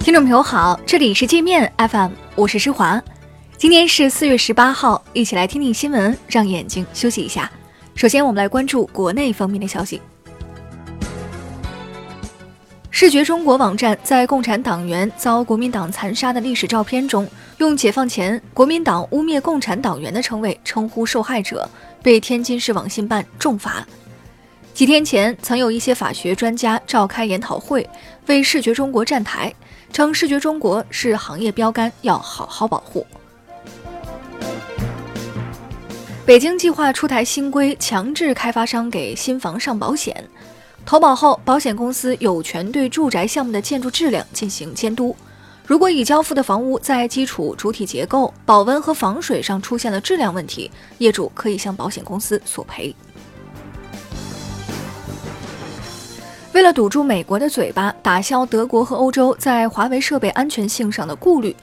听众朋友好，这里是界面 FM，我是施华。今天是四月十八号，一起来听听新闻，让眼睛休息一下。首先，我们来关注国内方面的消息。视觉中国网站在共产党员遭国民党残杀的历史照片中，用解放前国民党污蔑共产党员的称谓称呼受害者，被天津市网信办重罚。几天前，曾有一些法学专家召开研讨会，为视觉中国站台，称视觉中国是行业标杆，要好好保护。北京计划出台新规，强制开发商给新房上保险。投保后，保险公司有权对住宅项目的建筑质量进行监督。如果已交付的房屋在基础主体结构、保温和防水上出现了质量问题，业主可以向保险公司索赔。为了堵住美国的嘴巴，打消德国和欧洲在华为设备安全性上的顾虑，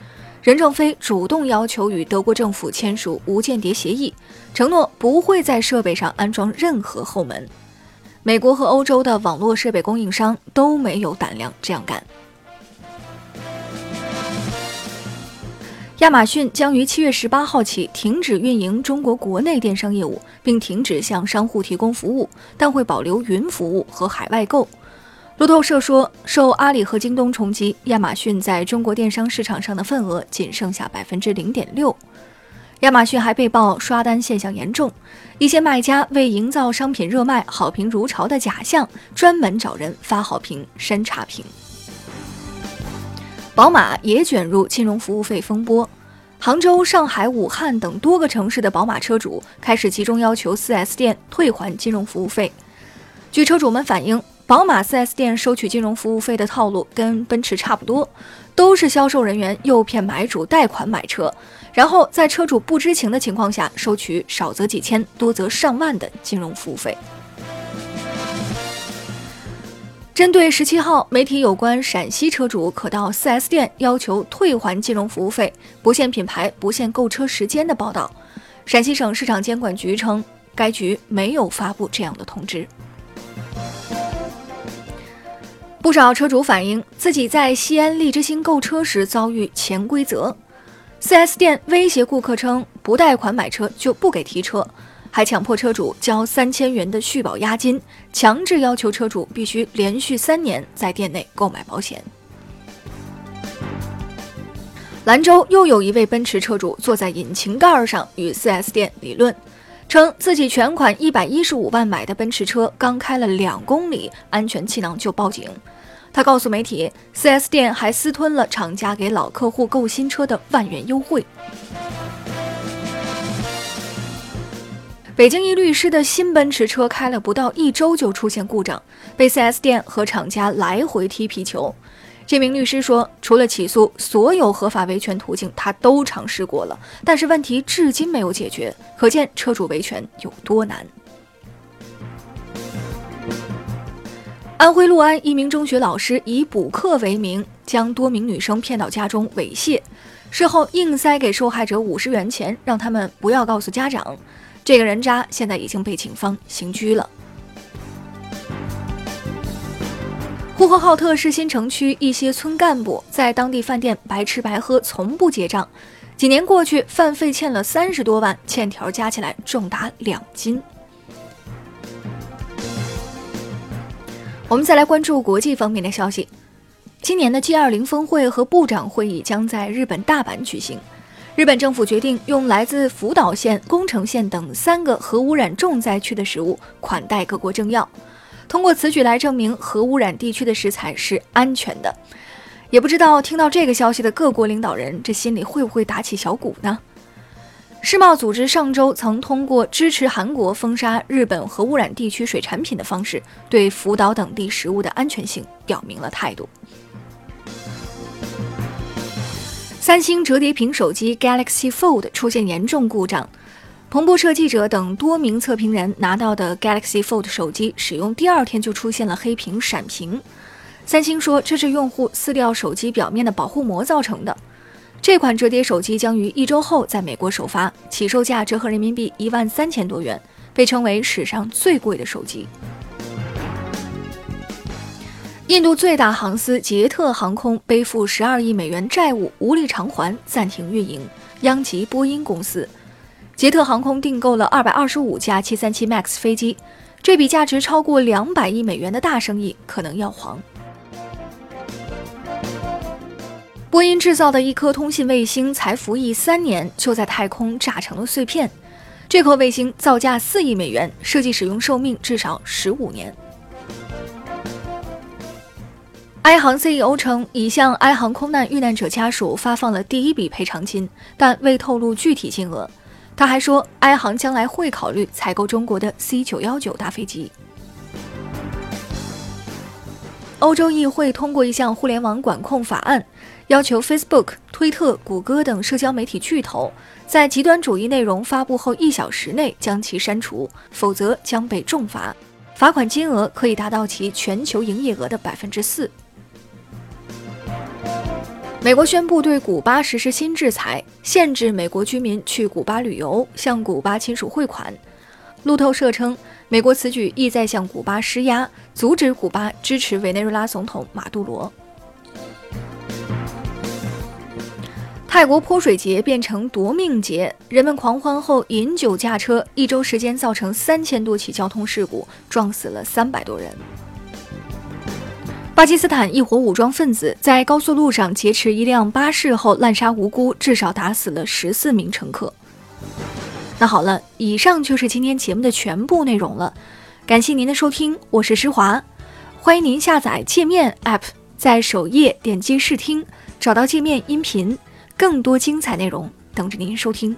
任正非主动要求与德国政府签署无间谍协议，承诺不会在设备上安装任何后门。美国和欧洲的网络设备供应商都没有胆量这样干。亚马逊将于七月十八号起停止运营中国国内电商业务，并停止向商户提供服务，但会保留云服务和海外购。路透社说，受阿里和京东冲击，亚马逊在中国电商市场上的份额仅剩下百分之零点六。亚马逊还被曝刷单现象严重，一些卖家为营造商品热卖、好评如潮的假象，专门找人发好评、删差评。宝马也卷入金融服务费风波，杭州、上海、武汉等多个城市的宝马车主开始集中要求 4S 店退还金融服务费。据车主们反映，宝马 4S 店收取金融服务费的套路跟奔驰差不多，都是销售人员诱骗买主贷款买车，然后在车主不知情的情况下收取少则几千、多则上万的金融服务费。针对十七号媒体有关陕西车主可到 4S 店要求退还金融服务费、不限品牌、不限购车时间的报道，陕西省市场监管局称，该局没有发布这样的通知。不少车主反映自己在西安利之星购车时遭遇潜规则，4S 店威胁顾客称不贷款买车就不给提车。还强迫车主交三千元的续保押金，强制要求车主必须连续三年在店内购买保险。兰州又有一位奔驰车主坐在引擎盖上与 4S 店理论，称自己全款一百一十五万买的奔驰车刚开了两公里，安全气囊就报警。他告诉媒体，4S 店还私吞了厂家给老客户购新车的万元优惠。北京一律师的新奔驰车开了不到一周就出现故障，被 4S 店和厂家来回踢皮球。这名律师说，除了起诉，所有合法维权途径他都尝试过了，但是问题至今没有解决，可见车主维权有多难。安徽六安一名中学老师以补课为名，将多名女生骗到家中猥亵，事后硬塞给受害者五十元钱，让他们不要告诉家长。这个人渣现在已经被警方刑拘了。呼和浩特市新城区一些村干部在当地饭店白吃白喝，从不结账。几年过去，饭费欠了三十多万，欠条加起来重达两斤。我们再来关注国际方面的消息。今年的 G20 峰会和部长会议将在日本大阪举行。日本政府决定用来自福岛县、宫城县等三个核污染重灾区的食物款待各国政要，通过此举来证明核污染地区的食材是安全的。也不知道听到这个消息的各国领导人，这心里会不会打起小鼓呢？世贸组织上周曾通过支持韩国封杀日本核污染地区水产品的方式，对福岛等地食物的安全性表明了态度。三星折叠屏手机 Galaxy Fold 出现严重故障，彭博社记者等多名测评人拿到的 Galaxy Fold 手机使用第二天就出现了黑屏闪屏。三星说这是用户撕掉手机表面的保护膜造成的。这款折叠手机将于一周后在美国首发，起售价折合人民币一万三千多元，被称为史上最贵的手机。印度最大航司捷特航空背负十二亿美元债务，无力偿还，暂停运营，殃及波音公司。捷特航空订购了二百二十五架七三七 MAX 飞机，这笔价值超过两百亿美元的大生意可能要黄。波音制造的一颗通信卫星才服役三年，就在太空炸成了碎片。这颗卫星造价四亿美元，设计使用寿命至少十五年。埃航 CEO 称，已向埃航空难遇难者家属发放了第一笔赔偿金，但未透露具体金额。他还说，埃航将来会考虑采购中国的 C919 大飞机。欧洲议会通过一项互联网管控法案，要求 Facebook、推特、谷歌等社交媒体巨头在极端主义内容发布后一小时内将其删除，否则将被重罚，罚款金额可以达到其全球营业额的百分之四。美国宣布对古巴实施新制裁，限制美国居民去古巴旅游、向古巴亲属汇款。路透社称，美国此举意在向古巴施压，阻止古巴支持委内瑞拉总统马杜罗。泰国泼水节变成夺命节，人们狂欢后饮酒驾车，一周时间造成三千多起交通事故，撞死了三百多人。巴基斯坦一伙武装分子在高速路上劫持一辆巴士后滥杀无辜，至少打死了十四名乘客。那好了，以上就是今天节目的全部内容了，感谢您的收听，我是施华，欢迎您下载界面 App，在首页点击试听，找到界面音频，更多精彩内容等着您收听。